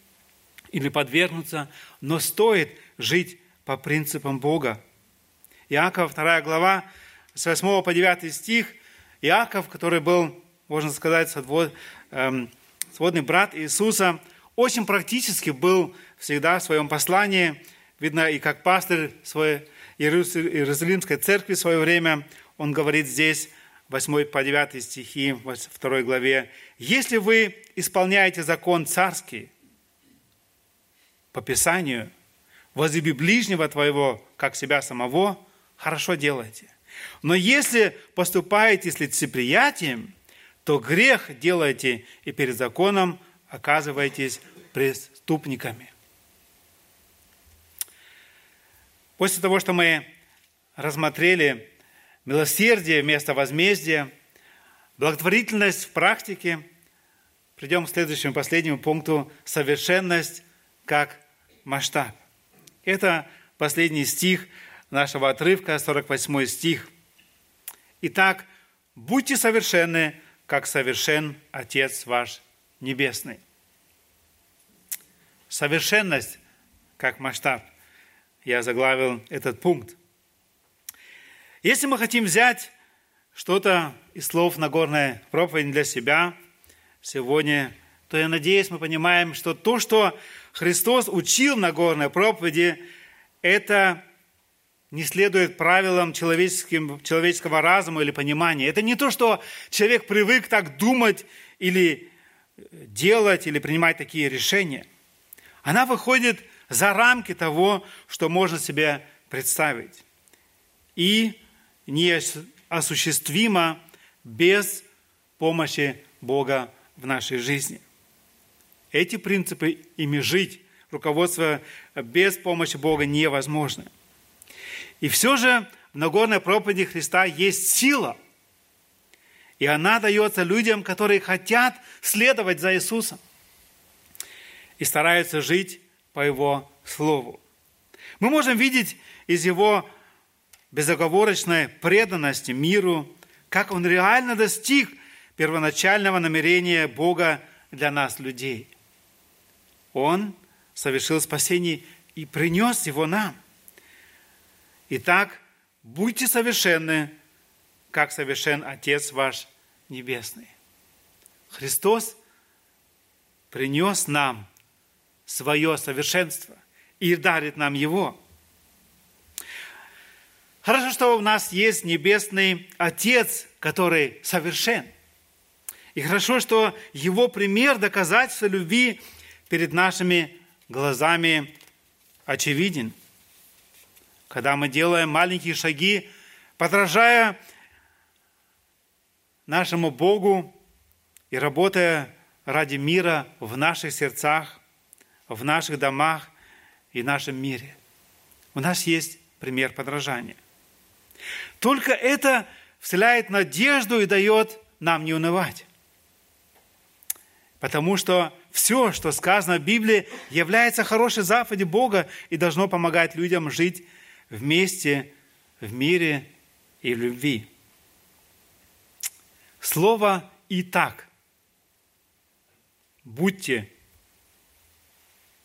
или подвергнуться, но стоит жить по принципам Бога. Иаков, 2 глава, с 8 по 9 стих. Иаков, который был, можно сказать, сводный эм, брат Иисуса, очень практически был всегда в своем послании. Видно, и как пастырь своей Иерусалимской церкви в свое время, он говорит здесь, 8 по 9 стихи, в 2 главе, «Если вы исполняете закон царский по Писанию, возлюби ближнего твоего, как себя самого, хорошо делаете. Но если поступаете с лицеприятием, то грех делаете и перед законом оказываетесь преступниками. После того, что мы рассмотрели милосердие вместо возмездия, благотворительность в практике, придем к следующему последнему пункту – совершенность как масштаб. Это последний стих нашего отрывка, 48 стих. Итак, будьте совершенны, как совершен Отец ваш Небесный. Совершенность как масштаб. Я заглавил этот пункт. Если мы хотим взять что-то из слов Нагорной проповеди для себя сегодня, то я надеюсь, мы понимаем, что то, что Христос учил в Нагорной проповеди, это не следует правилам человеческим, человеческого разума или понимания. Это не то, что человек привык так думать или делать, или принимать такие решения. Она выходит за рамки того, что можно себе представить. И неосуществимо без помощи Бога в нашей жизни. Эти принципы ими жить, руководство без помощи Бога невозможно. И все же в Нагорной проповеди Христа есть сила. И она дается людям, которые хотят следовать за Иисусом и стараются жить по Его Слову. Мы можем видеть из Его безоговорочной преданности миру, как Он реально достиг первоначального намерения Бога для нас, людей. Он совершил спасение и принес его нам. Итак, будьте совершенны, как совершен Отец ваш Небесный. Христос принес нам свое совершенство и дарит нам его. Хорошо, что у нас есть Небесный Отец, который совершен. И хорошо, что Его пример доказательства любви перед нашими глазами очевиден – когда мы делаем маленькие шаги, подражая нашему Богу и работая ради мира в наших сердцах, в наших домах и нашем мире. У нас есть пример подражания. Только это вселяет надежду и дает нам не унывать. Потому что все, что сказано в Библии, является хорошей заповедью Бога и должно помогать людям жить вместе в мире и в любви. Слово «и так». Будьте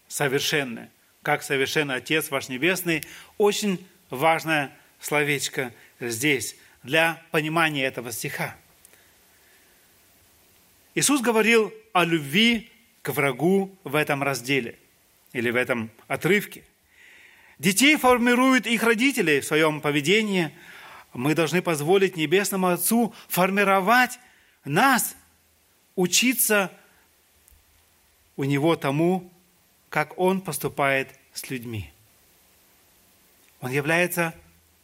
совершенны, как совершенный Отец ваш Небесный. Очень важное словечко здесь для понимания этого стиха. Иисус говорил о любви к врагу в этом разделе или в этом отрывке. Детей формируют их родители в своем поведении. Мы должны позволить Небесному Отцу формировать нас, учиться у Него тому, как Он поступает с людьми. Он является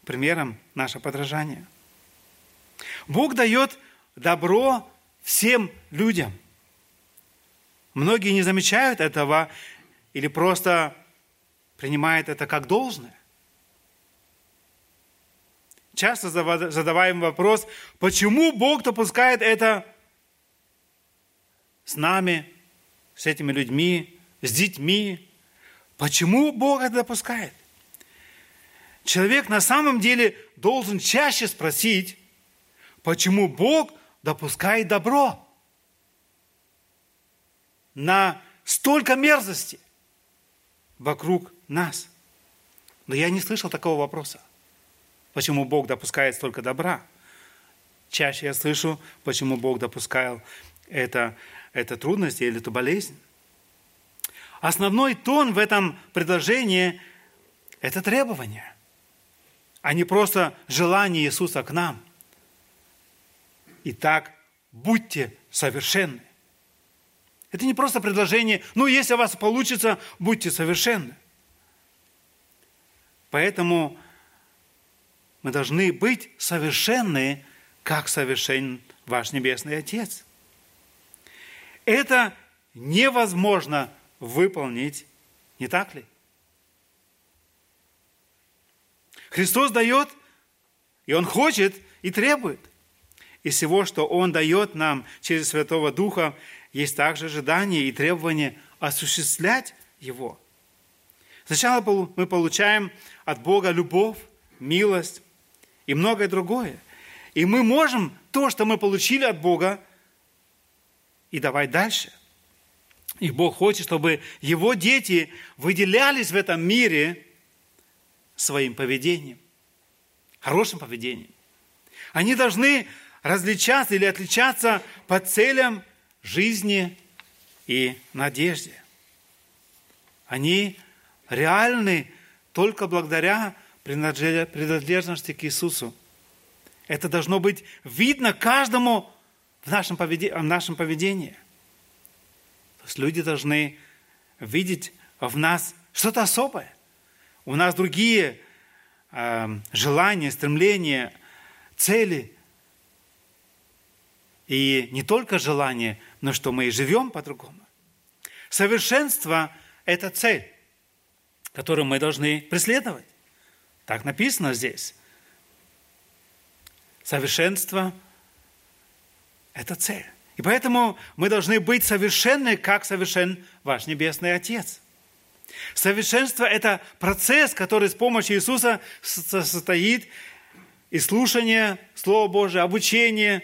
примером нашего подражания. Бог дает добро всем людям. Многие не замечают этого или просто принимает это как должное. Часто задаваем вопрос, почему Бог допускает это с нами, с этими людьми, с детьми? Почему Бог это допускает? Человек на самом деле должен чаще спросить, почему Бог допускает добро на столько мерзости вокруг нас. Но я не слышал такого вопроса. Почему Бог допускает столько добра? Чаще я слышу, почему Бог допускал это, это трудности или эту болезнь. Основной тон в этом предложении – это требование, а не просто желание Иисуса к нам. Итак, будьте совершенны. Это не просто предложение, ну, если у вас получится, будьте совершенны. Поэтому мы должны быть совершенны, как совершен ваш Небесный Отец. Это невозможно выполнить, не так ли? Христос дает, и Он хочет, и требует. И всего, что Он дает нам через Святого Духа, есть также ожидание и требование осуществлять Его. Сначала мы получаем от Бога любовь, милость и многое другое. И мы можем то, что мы получили от Бога, и давать дальше. И Бог хочет, чтобы Его дети выделялись в этом мире своим поведением, хорошим поведением. Они должны различаться или отличаться по целям жизни и надежде. Они реальны только благодаря принадлежности к Иисусу. Это должно быть видно каждому в нашем поведении. В нашем поведении. То есть люди должны видеть в нас что-то особое. У нас другие э, желания, стремления, цели. И не только желания, но что мы и живем по-другому. Совершенство – это цель, которую мы должны преследовать. Так написано здесь. Совершенство – это цель. И поэтому мы должны быть совершенны, как совершен ваш Небесный Отец. Совершенство – это процесс, который с помощью Иисуса состоит из слушания Слова Божия, обучения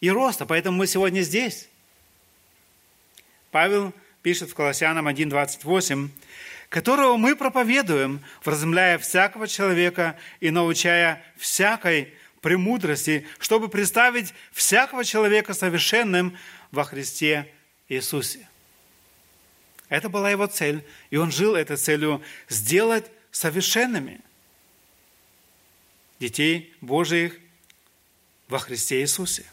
и роста. Поэтому мы сегодня здесь. Павел пишет в Колоссянам 1.28, которого мы проповедуем, вразумляя всякого человека и научая всякой премудрости, чтобы представить всякого человека совершенным во Христе Иисусе. Это была его цель, и он жил этой целью сделать совершенными детей Божиих во Христе Иисусе.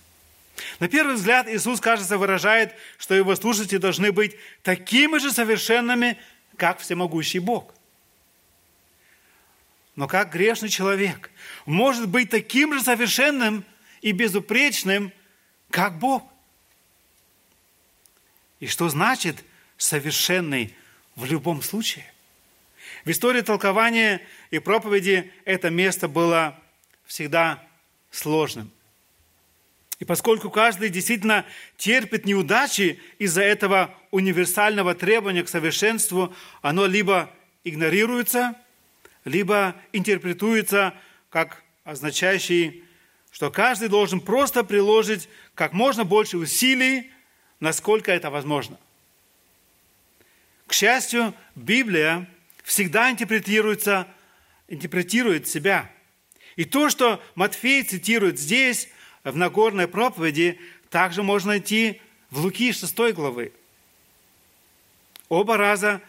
На первый взгляд Иисус, кажется, выражает, что его слушатели должны быть такими же совершенными, как всемогущий Бог. Но как грешный человек может быть таким же совершенным и безупречным, как Бог? И что значит совершенный в любом случае? В истории толкования и проповеди это место было всегда сложным. И поскольку каждый действительно терпит неудачи из-за этого универсального требования к совершенству, оно либо игнорируется, либо интерпретуется как означающий, что каждый должен просто приложить как можно больше усилий, насколько это возможно. К счастью, Библия всегда интерпретируется, интерпретирует себя. И то, что Матфей цитирует здесь, в Нагорной проповеди, также можно найти в Луки 6 главы. Оба раза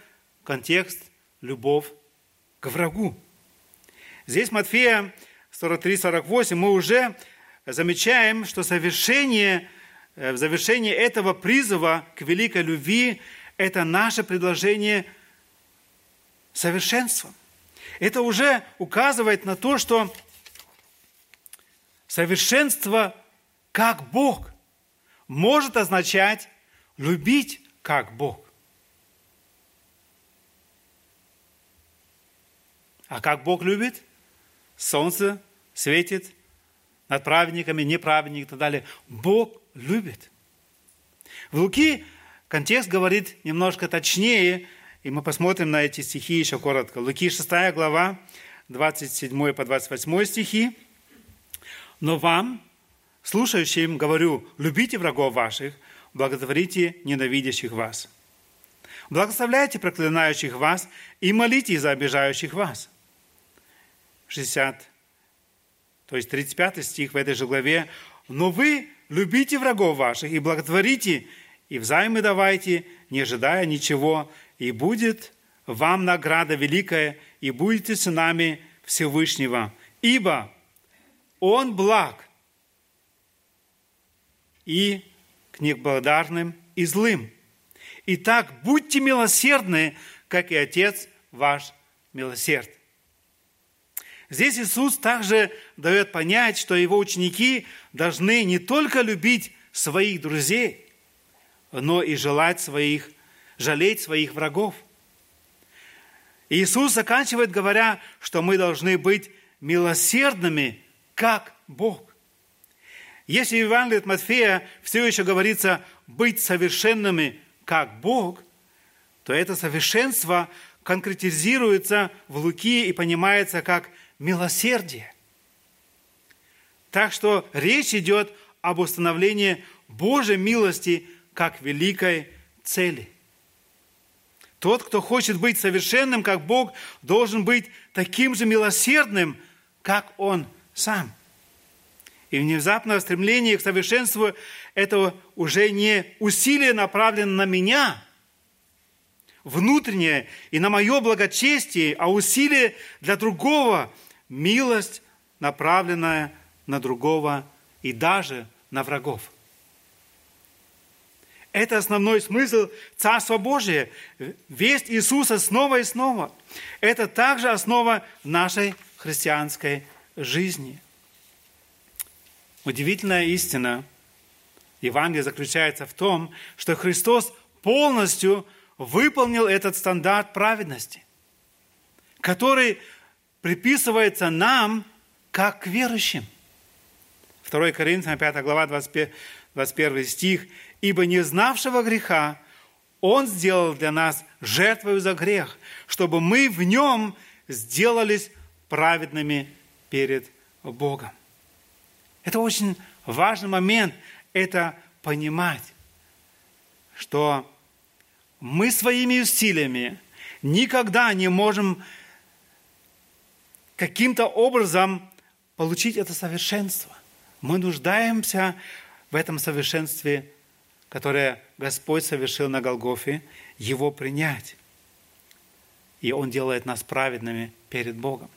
контекст – любовь к врагу. Здесь Матфея 43-48 мы уже замечаем, что совершение, э, в завершении этого призыва к великой любви – это наше предложение совершенства. Это уже указывает на то, что Совершенство как Бог может означать любить как Бог. А как Бог любит? Солнце светит над праведниками, неправедниками и так далее. Бог любит. В Луки контекст говорит немножко точнее, и мы посмотрим на эти стихи еще коротко. Луки 6 глава, 27 по 28 стихи. Но вам, слушающим, говорю, любите врагов ваших, благотворите ненавидящих вас. Благословляйте проклинающих вас и молите за обижающих вас. 60, то есть 35 стих в этой же главе. «Но вы любите врагов ваших и благотворите, и взаймы давайте, не ожидая ничего, и будет вам награда великая, и будете сынами Всевышнего. Ибо Он благ и к неблагодарным и злым. Итак, будьте милосердны, как и Отец ваш милосерд. Здесь Иисус также дает понять, что его ученики должны не только любить своих друзей, но и желать своих, жалеть своих врагов. Иисус заканчивает, говоря, что мы должны быть милосердными, как Бог. Если в Евангелии от Матфея все еще говорится быть совершенными, как Бог, то это совершенство конкретизируется в Луки и понимается как милосердие. Так что речь идет об установлении Божьей милости как великой цели. Тот, кто хочет быть совершенным, как Бог, должен быть таким же милосердным, как Он сам. И внезапное стремление к совершенству – это уже не усилие направлено на меня, внутреннее и на мое благочестие, а усилие для другого, милость, направленная на другого и даже на врагов. Это основной смысл Царства Божия. Весть Иисуса снова и снова. Это также основа нашей христианской жизни. Удивительная истина Евангелия заключается в том, что Христос полностью выполнил этот стандарт праведности, который приписывается нам как к верующим. 2 Коринфянам 5 глава 21 стих ибо не знавшего греха Он сделал для нас жертвою за грех, чтобы мы в нем сделались праведными перед Богом. Это очень важный момент, это понимать, что мы своими усилиями никогда не можем каким-то образом получить это совершенство. Мы нуждаемся в этом совершенстве которое Господь совершил на Голгофе, его принять. И Он делает нас праведными перед Богом.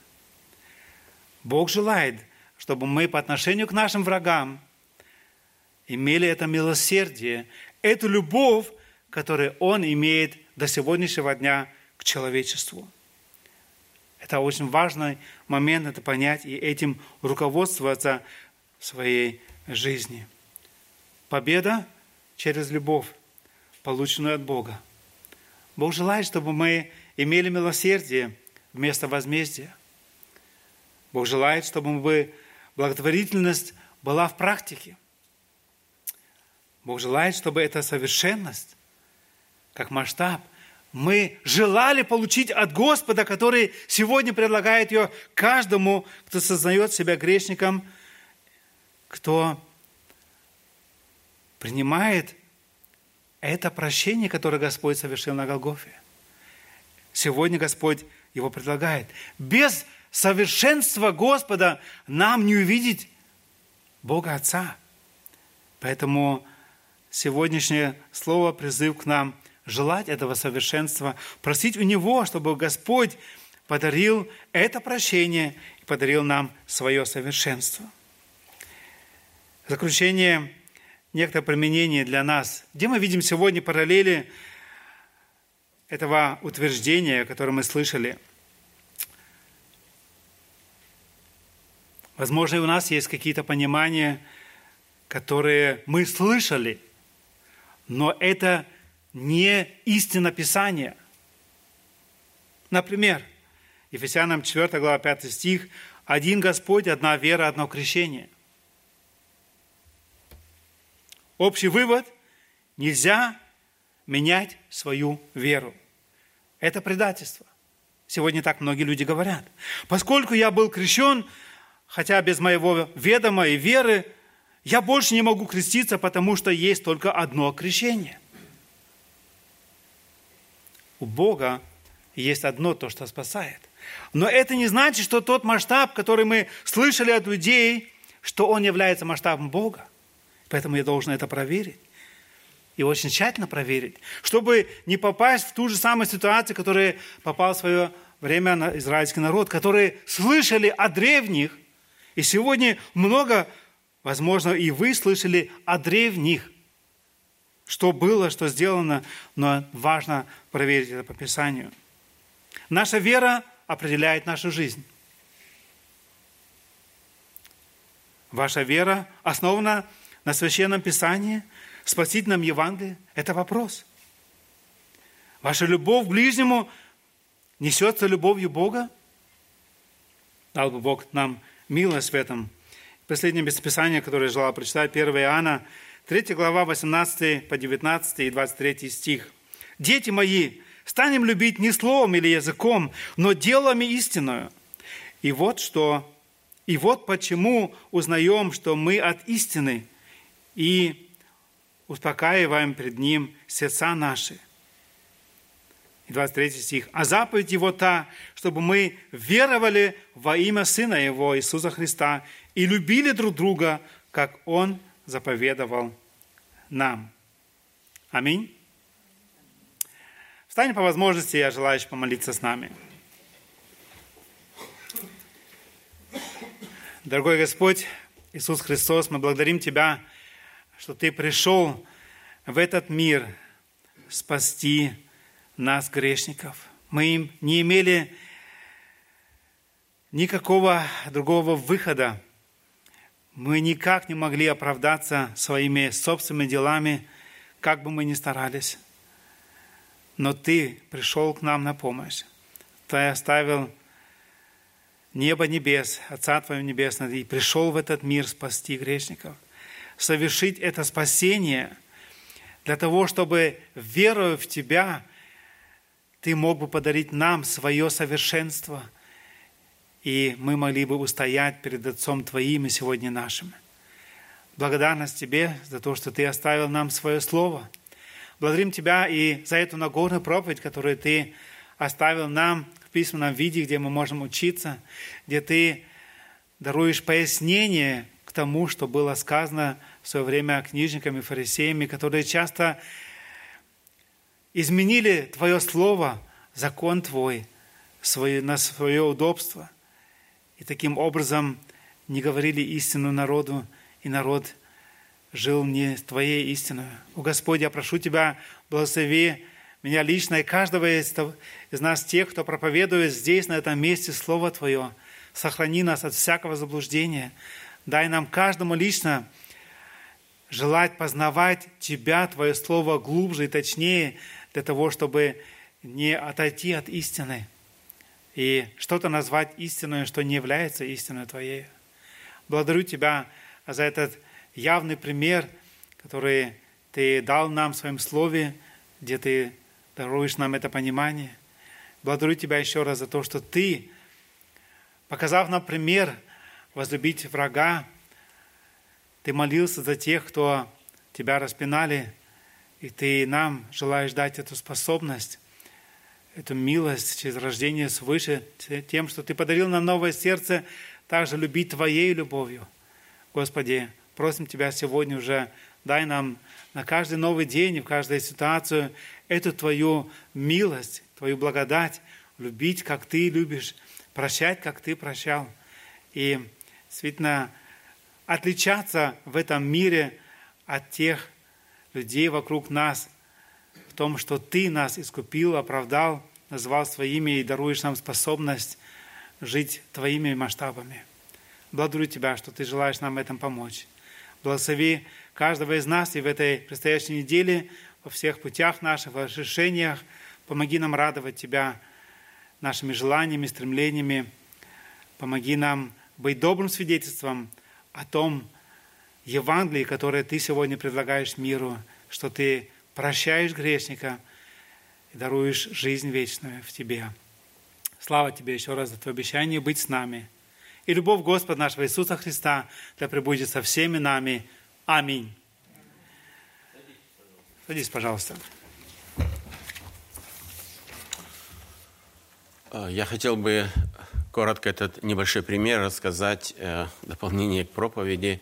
Бог желает, чтобы мы по отношению к нашим врагам имели это милосердие, эту любовь, которую Он имеет до сегодняшнего дня к человечеству. Это очень важный момент, это понять и этим руководствоваться в своей жизни. Победа через любовь, полученную от Бога. Бог желает, чтобы мы имели милосердие вместо возмездия. Бог желает, чтобы благотворительность была в практике. Бог желает, чтобы эта совершенность, как масштаб, мы желали получить от Господа, который сегодня предлагает ее каждому, кто сознает себя грешником, кто принимает это прощение, которое Господь совершил на Голгофе. Сегодня Господь его предлагает. Без совершенства Господа нам не увидеть Бога Отца. Поэтому сегодняшнее слово призыв к нам желать этого совершенства, просить у Него, чтобы Господь подарил это прощение и подарил нам свое совершенство. В заключение некоторое применение для нас. Где мы видим сегодня параллели этого утверждения, которое мы слышали? Возможно, и у нас есть какие-то понимания, которые мы слышали, но это не истина Писания. Например, Ефесянам 4 глава 5 стих «Один Господь, одна вера, одно крещение». Общий вывод – нельзя менять свою веру. Это предательство. Сегодня так многие люди говорят. Поскольку я был крещен, хотя без моего ведома и веры, я больше не могу креститься, потому что есть только одно крещение. У Бога есть одно то, что спасает. Но это не значит, что тот масштаб, который мы слышали от людей, что он является масштабом Бога. Поэтому я должен это проверить. И очень тщательно проверить, чтобы не попасть в ту же самую ситуацию, которая попал в свое время на израильский народ, которые слышали о древних. И сегодня много, возможно, и вы слышали о древних, что было, что сделано, но важно проверить это по Писанию. Наша вера определяет нашу жизнь. Ваша вера основана на Священном Писании, спасительном Евангелии? Это вопрос. Ваша любовь к ближнему несется любовью Бога? Дал бы Бог нам милость в этом. Последнее местописание, которое я желал прочитать, 1 Иоанна, 3 глава, 18 по 19 и 23 стих. «Дети мои, станем любить не словом или языком, но делами истинную. И вот что, и вот почему узнаем, что мы от истины и успокаиваем пред Ним сердца наши. И 23 стих. «А заповедь Его та, чтобы мы веровали во имя Сына Его, Иисуса Христа, и любили друг друга, как Он заповедовал нам». Аминь. Встань по возможности, я желаю помолиться с нами. Дорогой Господь, Иисус Христос, мы благодарим Тебя, что Ты пришел в этот мир спасти нас, грешников. Мы им не имели никакого другого выхода. Мы никак не могли оправдаться своими собственными делами, как бы мы ни старались но Ты пришел к нам на помощь. Ты оставил небо небес, Отца Твоего Небесного, и пришел в этот мир спасти грешников. Совершить это спасение для того, чтобы, веруя в Тебя, Ты мог бы подарить нам свое совершенство, и мы могли бы устоять перед Отцом Твоим и сегодня нашим. Благодарность Тебе за то, что Ты оставил нам свое Слово – Благодарим Тебя и за эту Нагорную проповедь, которую Ты оставил нам в письменном виде, где мы можем учиться, где Ты даруешь пояснение к тому, что было сказано в свое время книжниками фарисеями, которые часто изменили Твое Слово, закон Твой, свое, на свое удобство. И таким образом не говорили истину народу, и народ жил не Твоей истиной. О Господь, я прошу Тебя, благослови меня лично и каждого из нас, тех, кто проповедует здесь, на этом месте, Слово Твое. Сохрани нас от всякого заблуждения. Дай нам каждому лично желать познавать Тебя, Твое Слово глубже и точнее, для того, чтобы не отойти от истины и что-то назвать истиной, что не является истиной Твоей. Благодарю Тебя за этот явный пример, который Ты дал нам в Своем Слове, где Ты даруешь нам это понимание. Благодарю Тебя еще раз за то, что Ты, показав нам пример возлюбить врага, Ты молился за тех, кто Тебя распинали, и Ты нам желаешь дать эту способность, эту милость через рождение свыше, тем, что Ты подарил нам новое сердце, также любить Твоей любовью. Господи, Просим Тебя сегодня уже, дай нам на каждый новый день и в каждую ситуацию эту Твою милость, Твою благодать, любить, как Ты любишь, прощать, как Ты прощал. И действительно отличаться в этом мире от тех людей вокруг нас, в том, что Ты нас искупил, оправдал, назвал своими и даруешь нам способность жить Твоими масштабами. Благодарю Тебя, что Ты желаешь нам в этом помочь. Благослови каждого из нас и в этой предстоящей неделе во всех путях наших, во решениях. Помоги нам радовать Тебя нашими желаниями, стремлениями. Помоги нам быть добрым свидетельством о том Евангелии, которое Ты сегодня предлагаешь миру, что Ты прощаешь грешника и даруешь жизнь вечную в Тебе. Слава Тебе еще раз за Твое обещание быть с нами – и любовь Господа нашего Иисуса Христа да пребудет со всеми нами. Аминь. Садись, пожалуйста. Э, Я хотел бы коротко этот небольшой пример рассказать, э, дополнение к проповеди.